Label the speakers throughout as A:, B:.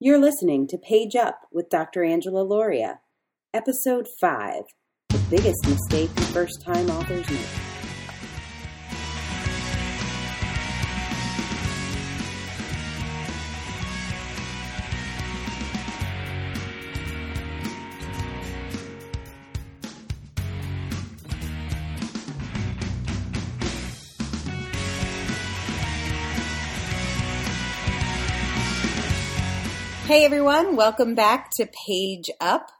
A: You're listening to Page Up with Dr. Angela Lauria, Episode 5 The Biggest Mistake First Time Authors Make. Hey everyone, welcome back to Page Up.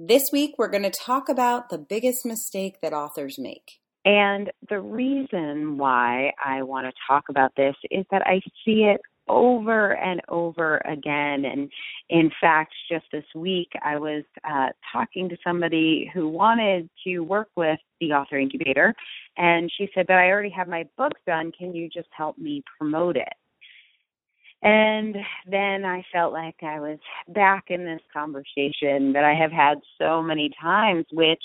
A: This week we're going to talk about the biggest mistake that authors make.
B: And the reason why I want to talk about this is that I see it over and over again. And in fact, just this week, I was uh, talking to somebody who wanted to work with the Author Incubator. And she said, But I already have my book done. Can you just help me promote it? And then I felt like I was back in this conversation that I have had so many times, which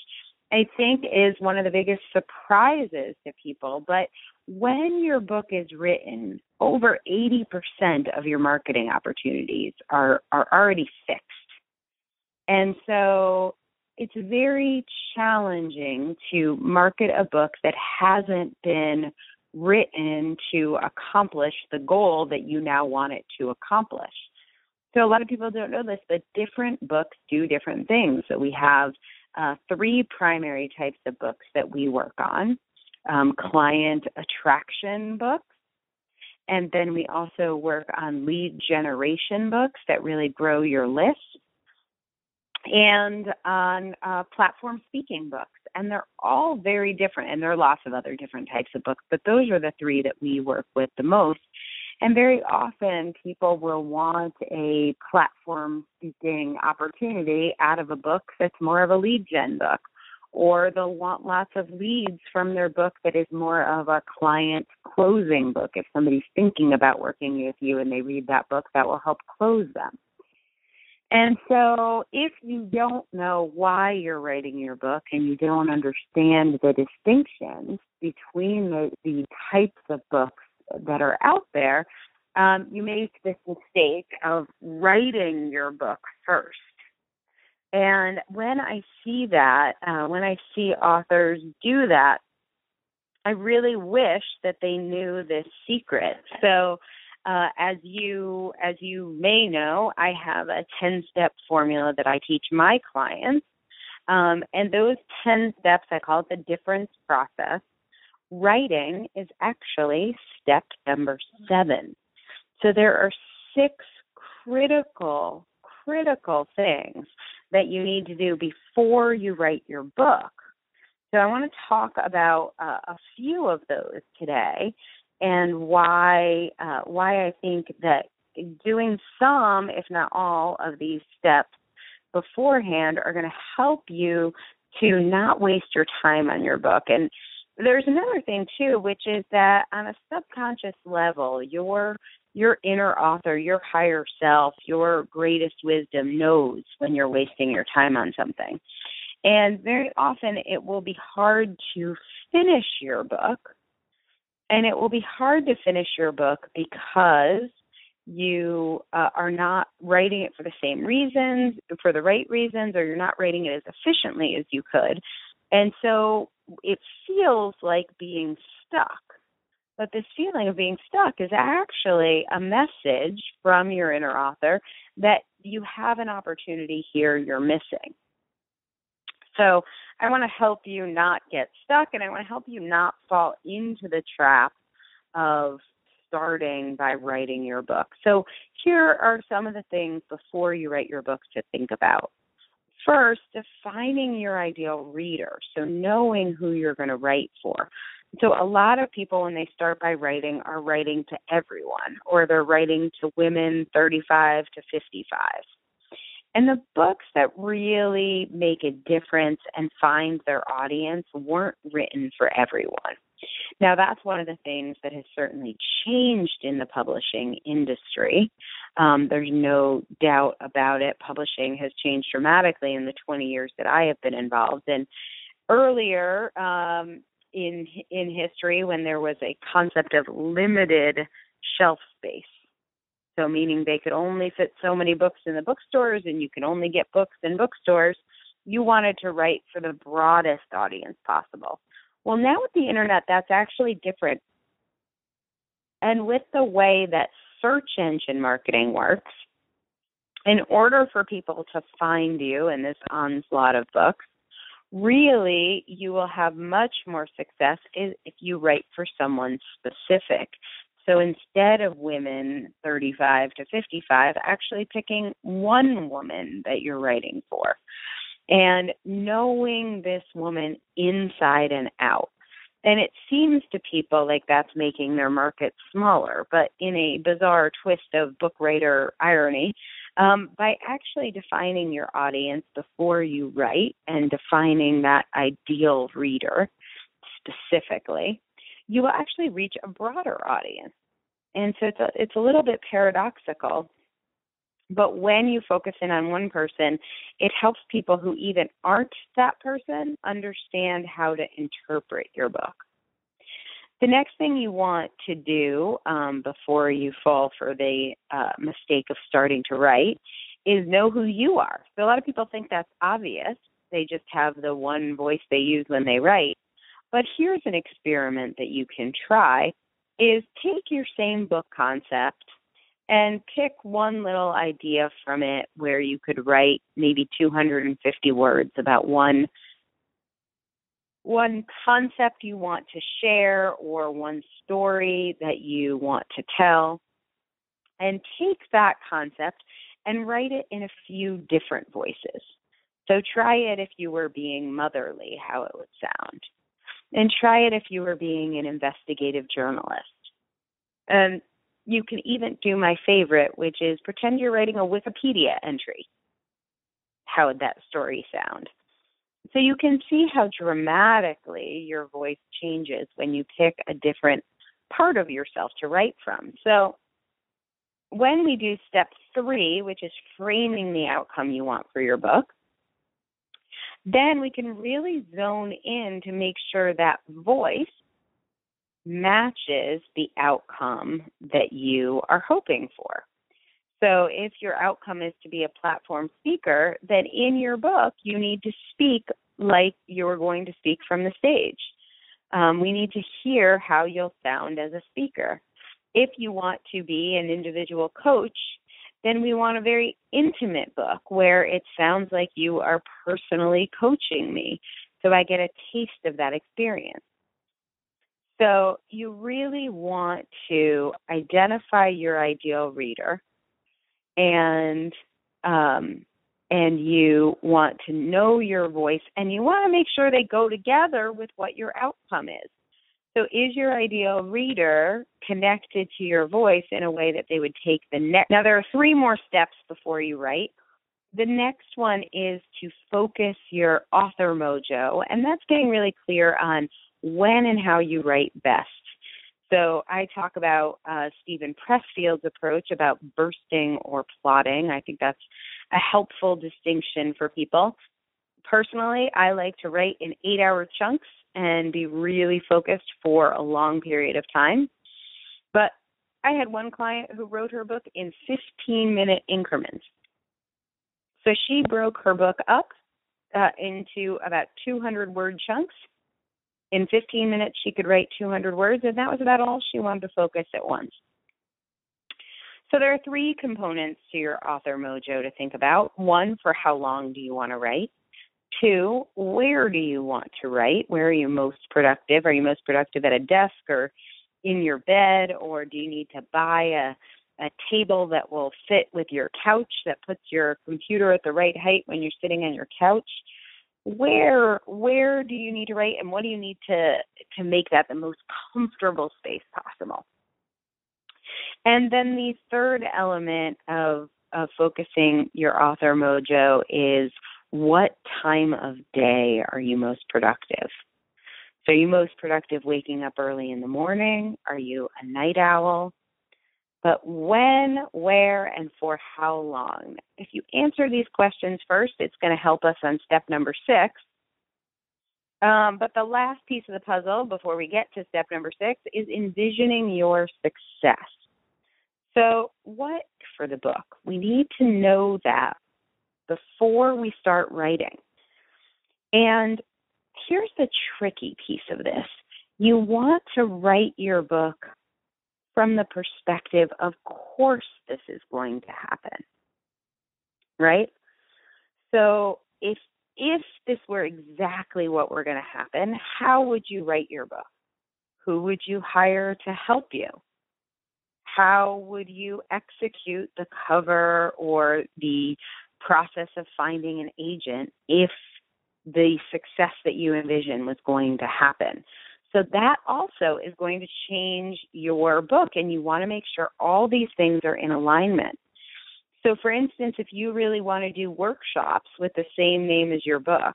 B: I think is one of the biggest surprises to people. But when your book is written, over 80% of your marketing opportunities are, are already fixed. And so it's very challenging to market a book that hasn't been written to accomplish the goal that you now want it to accomplish. So a lot of people don't know this, but different books do different things. So we have uh, three primary types of books that we work on um, client attraction books. And then we also work on lead generation books that really grow your list and on uh, platform speaking books. And they're all very different, and there are lots of other different types of books, but those are the three that we work with the most. And very often, people will want a platform speaking opportunity out of a book that's more of a lead gen book, or they'll want lots of leads from their book that is more of a client closing book. If somebody's thinking about working with you and they read that book, that will help close them. And so, if you don't know why you're writing your book and you don't understand the distinctions between the, the types of books that are out there, um, you make this mistake of writing your book first. And when I see that, uh, when I see authors do that, I really wish that they knew this secret. So, uh, as you as you may know, I have a 10 step formula that I teach my clients. Um, and those 10 steps, I call it the difference process. Writing is actually step number seven. So there are six critical, critical things that you need to do before you write your book. So I want to talk about uh, a few of those today and why uh, why I think that doing some, if not all, of these steps beforehand are going to help you to not waste your time on your book. And there's another thing too, which is that on a subconscious level, your your inner author, your higher self, your greatest wisdom knows when you're wasting your time on something. And very often it will be hard to finish your book and it will be hard to finish your book because you uh, are not writing it for the same reasons, for the right reasons, or you're not writing it as efficiently as you could. And so it feels like being stuck. But this feeling of being stuck is actually a message from your inner author that you have an opportunity here you're missing. So I want to help you not get stuck and I want to help you not fall into the trap of starting by writing your book. So here are some of the things before you write your book to think about. First, defining your ideal reader. So knowing who you're going to write for. So a lot of people when they start by writing are writing to everyone or they're writing to women 35 to 55. And the books that really make a difference and find their audience weren't written for everyone. Now, that's one of the things that has certainly changed in the publishing industry. Um, there's no doubt about it. Publishing has changed dramatically in the 20 years that I have been involved. And earlier um, in in history, when there was a concept of limited shelf space, So, meaning they could only fit so many books in the bookstores and you can only get books in bookstores. You wanted to write for the broadest audience possible. Well, now with the internet, that's actually different. And with the way that search engine marketing works, in order for people to find you in this onslaught of books, really you will have much more success if you write for someone specific. So instead of women 35 to 55, actually picking one woman that you're writing for and knowing this woman inside and out. And it seems to people like that's making their market smaller, but in a bizarre twist of book writer irony, um, by actually defining your audience before you write and defining that ideal reader specifically, you will actually reach a broader audience. And so it's a, it's a little bit paradoxical. But when you focus in on one person, it helps people who even aren't that person understand how to interpret your book. The next thing you want to do um, before you fall for the uh, mistake of starting to write is know who you are. So a lot of people think that's obvious. They just have the one voice they use when they write. But here's an experiment that you can try is take your same book concept and pick one little idea from it where you could write maybe 250 words about one one concept you want to share or one story that you want to tell and take that concept and write it in a few different voices. So try it if you were being motherly, how it would sound. And try it if you were being an investigative journalist. And you can even do my favorite, which is pretend you're writing a Wikipedia entry. How would that story sound? So you can see how dramatically your voice changes when you pick a different part of yourself to write from. So when we do step three, which is framing the outcome you want for your book, then we can really zone in to make sure that voice matches the outcome that you are hoping for. So if your outcome is to be a platform speaker, then in your book, you need to speak like you're going to speak from the stage. Um, we need to hear how you'll sound as a speaker. If you want to be an individual coach, then we want a very intimate book where it sounds like you are personally coaching me. So I get a taste of that experience. So you really want to identify your ideal reader and um, and you want to know your voice and you want to make sure they go together with what your outcome is. So is your ideal reader connected to your voice in a way that they would take the next Now there are three more steps before you write. The next one is to focus your author mojo and that's getting really clear on when and how you write best. So I talk about uh, Steven Pressfield's approach about bursting or plotting. I think that's a helpful distinction for people. Personally, I like to write in eight hour chunks and be really focused for a long period of time. But I had one client who wrote her book in 15 minute increments. So she broke her book up uh, into about 200 word chunks in 15 minutes, she could write 200 words, and that was about all she wanted to focus at once. So there are three components to your author mojo to think about. One, for how long do you want to write? Two, where do you want to write? Where are you most productive? Are you most productive at a desk or in your bed, or do you need to buy a a table that will fit with your couch that puts your computer at the right height when you're sitting on your couch? where where do you need to write and what do you need to to make that the most comfortable space possible and then the third element of of focusing your author mojo is what time of day are you most productive so are you most productive waking up early in the morning are you a night owl but when, where, and for how long? If you answer these questions first, it's going to help us on step number six. Um, but the last piece of the puzzle before we get to step number six is envisioning your success. So, what for the book? We need to know that before we start writing. And here's the tricky piece of this you want to write your book from the perspective of course this is going to happen. Right? So, if if this were exactly what were going to happen, how would you write your book? Who would you hire to help you? How would you execute the cover or the process of finding an agent if the success that you envision was going to happen? So that also is going to change your book, and you want to make sure all these things are in alignment. So, for instance, if you really want to do workshops with the same name as your book,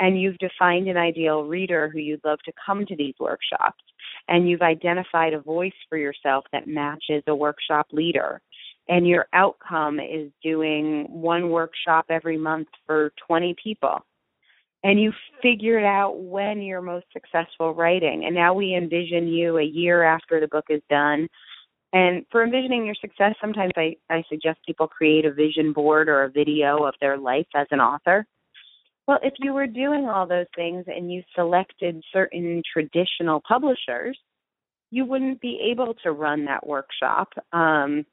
B: and you've defined an ideal reader who you'd love to come to these workshops, and you've identified a voice for yourself that matches a workshop leader, and your outcome is doing one workshop every month for 20 people, and you figured out when you're most successful writing, and now we envision you a year after the book is done. And for envisioning your success, sometimes I, I suggest people create a vision board or a video of their life as an author. Well, if you were doing all those things and you selected certain traditional publishers, you wouldn't be able to run that workshop um,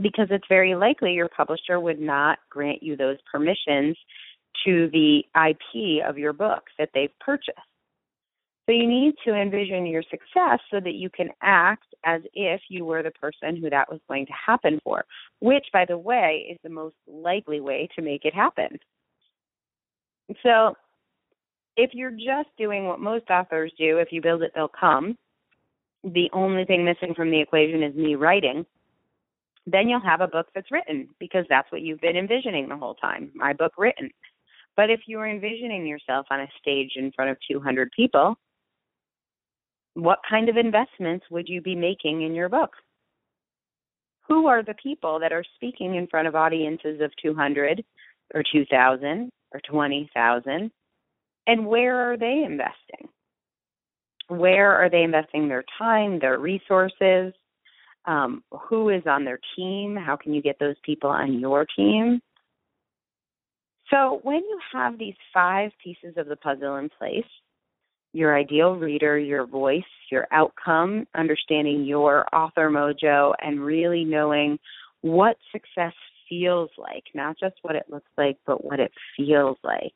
B: because it's very likely your publisher would not grant you those permissions to the IP of your book that they've purchased. So you need to envision your success so that you can act as if you were the person who that was going to happen for, which, by the way, is the most likely way to make it happen. So if you're just doing what most authors do, if you build it, they'll come, the only thing missing from the equation is me writing, then you'll have a book that's written because that's what you've been envisioning the whole time my book written. But if you are envisioning yourself on a stage in front of 200 people, what kind of investments would you be making in your book? Who are the people that are speaking in front of audiences of 200 or 2,000 or 20,000? And where are they investing? Where are they investing their time, their resources? Um, who is on their team? How can you get those people on your team? So, when you have these five pieces of the puzzle in place, your ideal reader, your voice, your outcome, understanding your author mojo, and really knowing what success feels like, not just what it looks like, but what it feels like.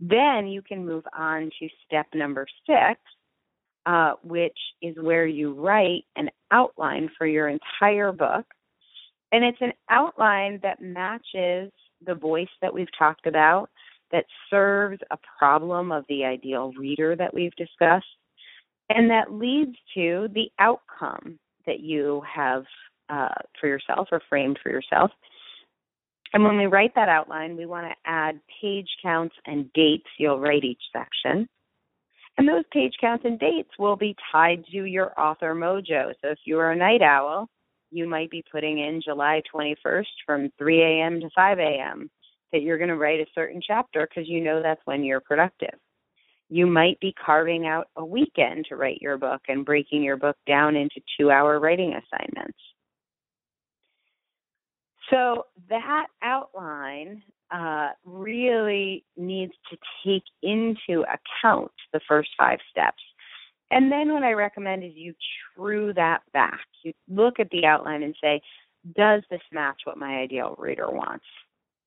B: Then you can move on to step number six, uh, which is where you write an outline for your entire book. And it's an outline that matches the voice that we've talked about that serves a problem of the ideal reader that we've discussed, and that leads to the outcome that you have uh, for yourself or framed for yourself. And when we write that outline, we want to add page counts and dates you'll write each section. And those page counts and dates will be tied to your author mojo. So if you are a night owl, you might be putting in July 21st from 3 a.m. to 5 a.m that you're going to write a certain chapter because you know that's when you're productive. You might be carving out a weekend to write your book and breaking your book down into two hour writing assignments. So that outline uh, really needs to take into account the first five steps. And then what I recommend is you true that back. You look at the outline and say, does this match what my ideal reader wants?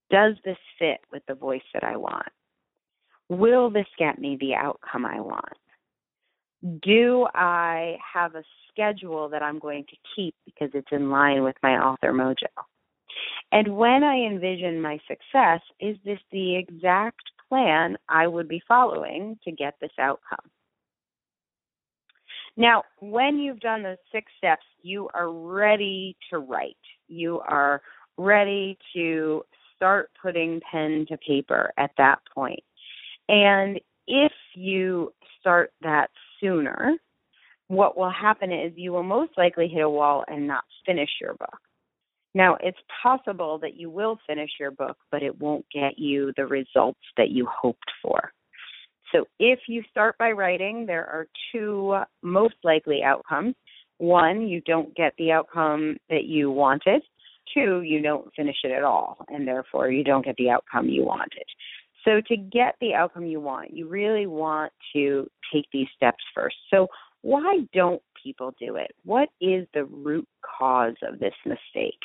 B: Does this fit with the voice that I want? Will this get me the outcome I want? Do I have a schedule that I'm going to keep because it's in line with my author mojo? And when I envision my success, is this the exact plan I would be following to get this outcome? Now, when you've done those six steps, you are ready to write. You are ready to start putting pen to paper at that point. And if you start that sooner, what will happen is you will most likely hit a wall and not finish your book. Now, it's possible that you will finish your book, but it won't get you the results that you hoped for. So, if you start by writing, there are two most likely outcomes. one, you don't get the outcome that you wanted. Two, you don't finish it at all, and therefore you don't get the outcome you wanted. So, to get the outcome you want, you really want to take these steps first. So, why don't people do it? What is the root cause of this mistake?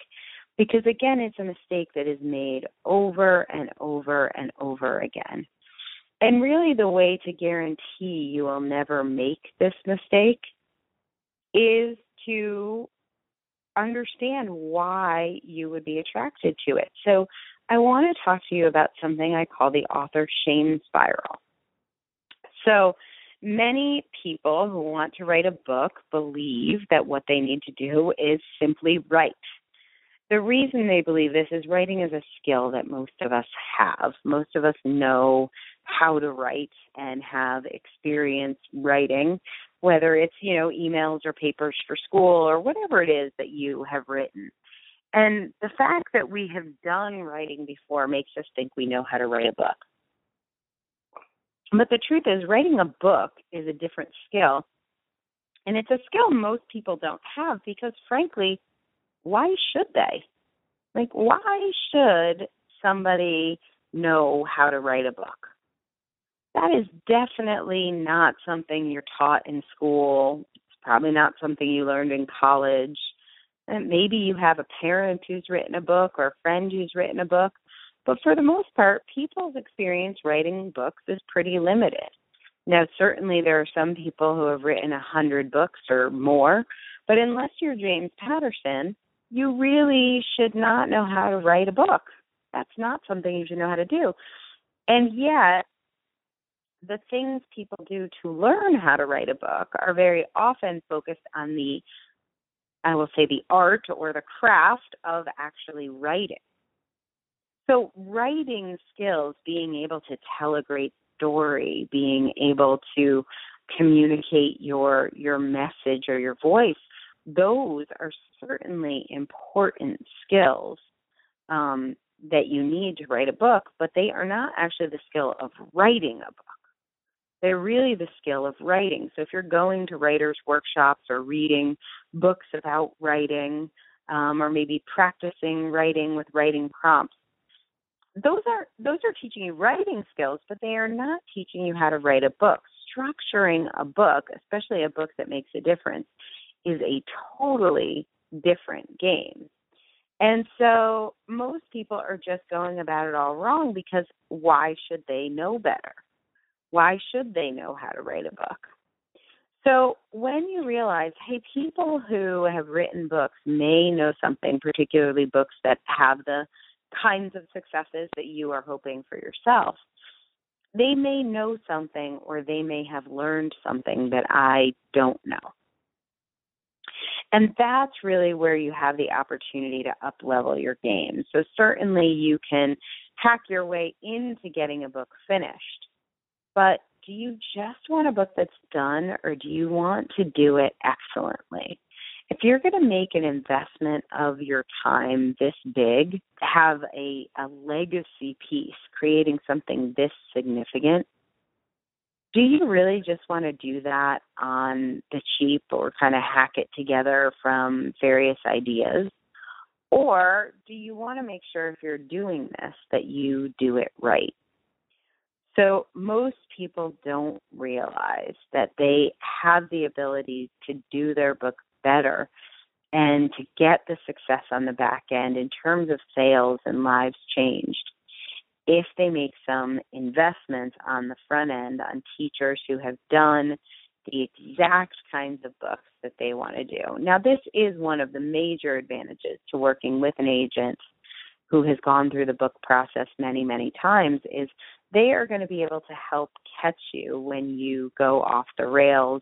B: Because again, it's a mistake that is made over and over and over again. And really, the way to guarantee you will never make this mistake is to understand why you would be attracted to it. So, I want to talk to you about something I call the author shame spiral. So, many people who want to write a book believe that what they need to do is simply write. The reason they believe this is writing is a skill that most of us have. Most of us know how to write and have experience writing, whether it's, you know, emails or papers for school or whatever it is that you have written. And the fact that we have done writing before makes us think we know how to write a book. But the truth is, writing a book is a different skill. And it's a skill most people don't have because, frankly, why should they? Like, why should somebody know how to write a book? That is definitely not something you're taught in school. It's probably not something you learned in college. And maybe you have a parent who's written a book or a friend who's written a book. But for the most part, people's experience writing books is pretty limited. Now, certainly there are some people who have written a hundred books or more, but unless you're James Patterson, you really should not know how to write a book. That's not something you should know how to do. And yet, the things people do to learn how to write a book are very often focused on the, I will say, the art or the craft of actually writing. So, writing skills, being able to tell a great story, being able to communicate your your message or your voice, those are certainly important skills um, that you need to write a book, but they are not actually the skill of writing a book. They're really the skill of writing. So if you're going to writers' workshops or reading books about writing, um, or maybe practicing writing with writing prompts, those are those are teaching you writing skills, but they are not teaching you how to write a book. Structuring a book, especially a book that makes a difference, is a totally different game. And so most people are just going about it all wrong because why should they know better? Why should they know how to write a book? So when you realize, hey, people who have written books may know something, particularly books that have the kinds of successes that you are hoping for yourself, they may know something or they may have learned something that I don't know. And that's really where you have the opportunity to up level your game. So certainly you can hack your way into getting a book finished. But do you just want a book that's done or do you want to do it excellently? If you're going to make an investment of your time this big, have a, a legacy piece, creating something this significant, do you really just want to do that on the cheap or kind of hack it together from various ideas? Or do you want to make sure if you're doing this that you do it right? So, most people don't realize that they have the ability to do their book better and to get the success on the back end in terms of sales and lives changed if they make some investments on the front end on teachers who have done the exact kinds of books that they want to do. Now, this is one of the major advantages to working with an agent who has gone through the book process many, many times is they are going to be able to help catch you when you go off the rails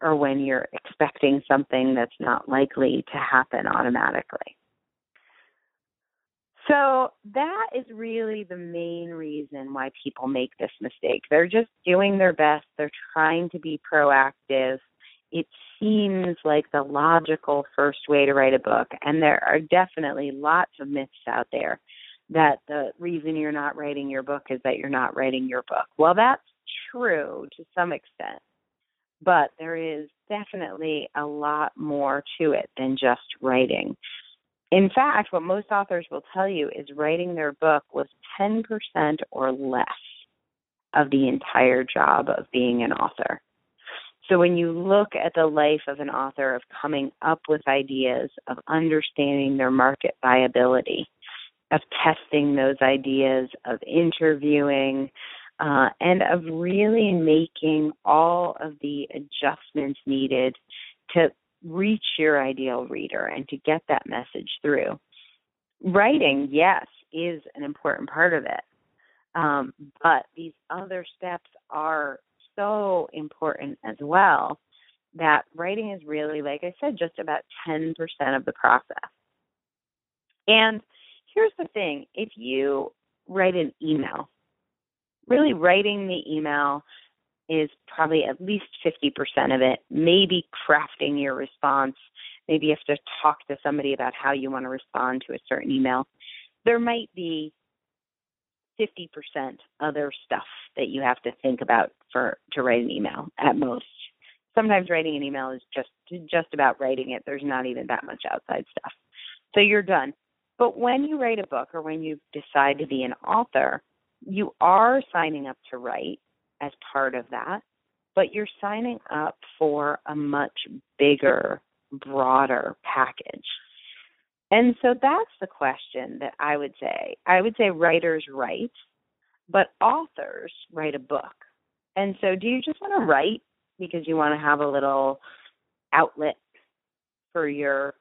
B: or when you're expecting something that's not likely to happen automatically. So that is really the main reason why people make this mistake. They're just doing their best, they're trying to be proactive. It seems like the logical first way to write a book, and there are definitely lots of myths out there that the reason you're not writing your book is that you're not writing your book. Well, that's true to some extent. but there is definitely a lot more to it than just writing. In fact, what most authors will tell you is writing their book was 10% or less of the entire job of being an author. So when you look at the life of an author of coming up with ideas, of understanding their market viability, of testing those ideas, of interviewing, uh, and of really making all of the adjustments needed to reach your ideal reader and to get that message through. Writing, yes, is an important part of it. Um, but these other steps are so important as well that writing is really, like I said, just about 10% of the process. And here's the thing if you write an email, really writing the email is probably at least 50% of it, maybe crafting your response. Maybe you have to talk to somebody about how you want to respond to a certain email. There might be 50% other stuff that you have to think about for to write an email at most. Sometimes writing an email is just just about writing it. There's not even that much outside stuff. So you're done. But when you write a book or when you decide to be an author, you are signing up to write as part of that, but you're signing up for a much bigger, broader package. And so that's the question that I would say. I would say writers write, but authors write a book. And so do you just want to write because you want to have a little outlet for your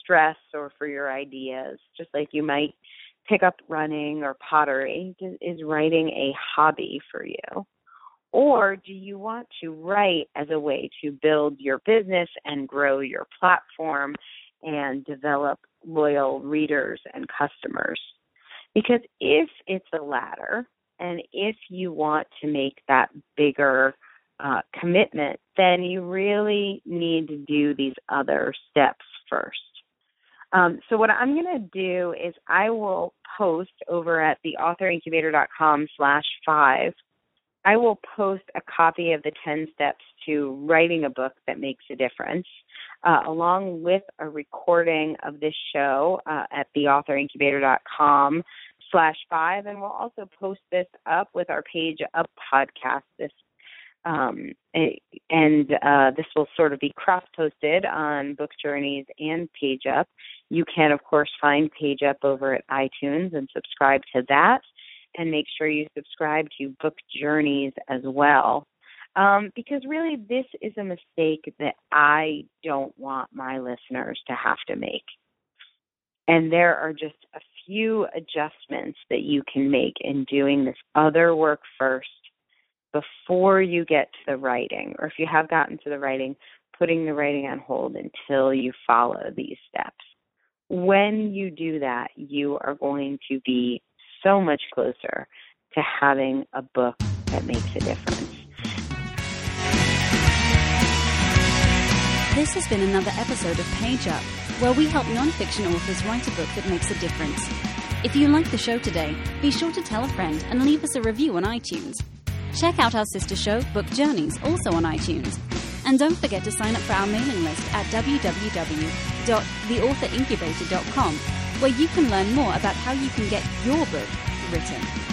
B: stress or for your ideas, just like you might pick up running or pottery? Is writing a hobby for you? Or do you want to write as a way to build your business and grow your platform and develop loyal readers and customers. Because if it's the latter, and if you want to make that bigger uh, commitment, then you really need to do these other steps first. Um, so what I'm going to do is I will post over at the authorincubator.com slash five. I will post a copy of the 10 steps to writing a book that makes a difference uh, along with a recording of this show uh, at theauthorincubator.com slash five. And we'll also post this up with our page up podcast this um, and uh, this will sort of be cross posted on Book Journeys and Page Up. You can, of course, find Page Up over at iTunes and subscribe to that. And make sure you subscribe to Book Journeys as well. Um, because really, this is a mistake that I don't want my listeners to have to make. And there are just a few adjustments that you can make in doing this other work first before you get to the writing, or if you have gotten to the writing, putting the writing on hold until you follow these steps. When you do that, you are going to be so much closer to having a book that makes a difference.
C: This has been another episode of Page Up, where we help nonfiction authors write a book that makes a difference. If you like the show today, be sure to tell a friend and leave us a review on iTunes. Check out our sister show, Book Journeys, also on iTunes. And don't forget to sign up for our mailing list at www.theauthorincubatoR.com, where you can learn more about how you can get your book written.